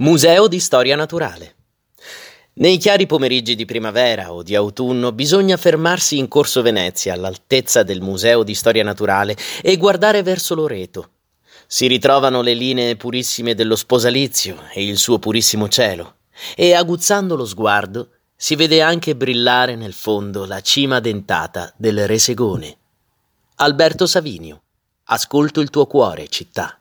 Museo di Storia Naturale. Nei chiari pomeriggi di primavera o di autunno bisogna fermarsi in Corso Venezia, all'altezza del Museo di Storia Naturale, e guardare verso Loreto. Si ritrovano le linee purissime dello sposalizio e il suo purissimo cielo, e aguzzando lo sguardo si vede anche brillare nel fondo la cima dentata del Resegone. Alberto Savinio. Ascolto il tuo cuore, città.